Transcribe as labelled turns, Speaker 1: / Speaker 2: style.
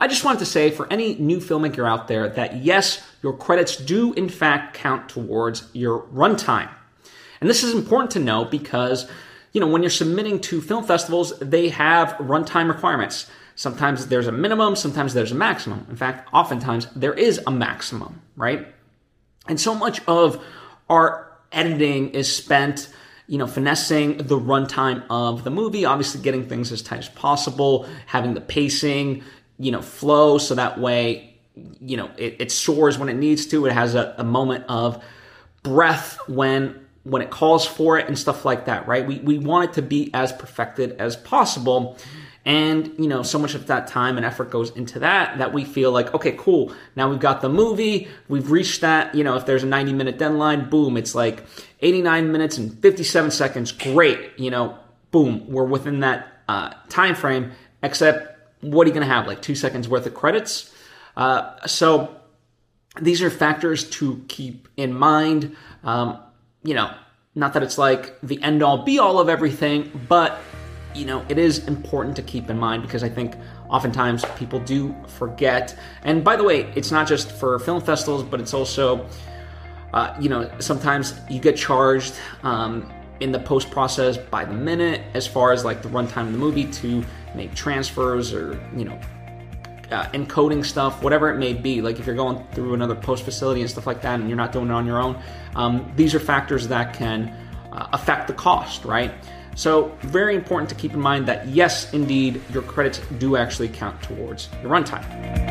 Speaker 1: I just wanted to say for any new filmmaker out there that yes, your credits do in fact count towards your runtime. And this is important to know because, you know, when you're submitting to film festivals, they have runtime requirements. Sometimes there's a minimum, sometimes there's a maximum. In fact, oftentimes there is a maximum, right? And so much of our editing is spent, you know, finessing the runtime of the movie, obviously getting things as tight as possible, having the pacing, you know, flow so that way, you know, it, it soars when it needs to. It has a, a moment of breath when when it calls for it and stuff like that, right? We, we want it to be as perfected as possible. And, you know, so much of that time and effort goes into that that we feel like, okay, cool. Now we've got the movie. We've reached that, you know, if there's a 90 minute deadline, boom, it's like 89 minutes and 57 seconds. Great. You know, boom, we're within that uh, time frame, except what are you going to have? Like two seconds worth of credits? Uh, so these are factors to keep in mind. Um, you know, not that it's like the end all be all of everything, but you know, it is important to keep in mind because I think oftentimes people do forget. And by the way, it's not just for film festivals, but it's also, uh, you know, sometimes you get charged um, in the post process by the minute as far as like the runtime of the movie to make transfers or, you know, uh, encoding stuff, whatever it may be. Like if you're going through another post facility and stuff like that, and you're not doing it on your own, um, these are factors that can uh, affect the cost, right? So, very important to keep in mind that yes, indeed, your credits do actually count towards your runtime.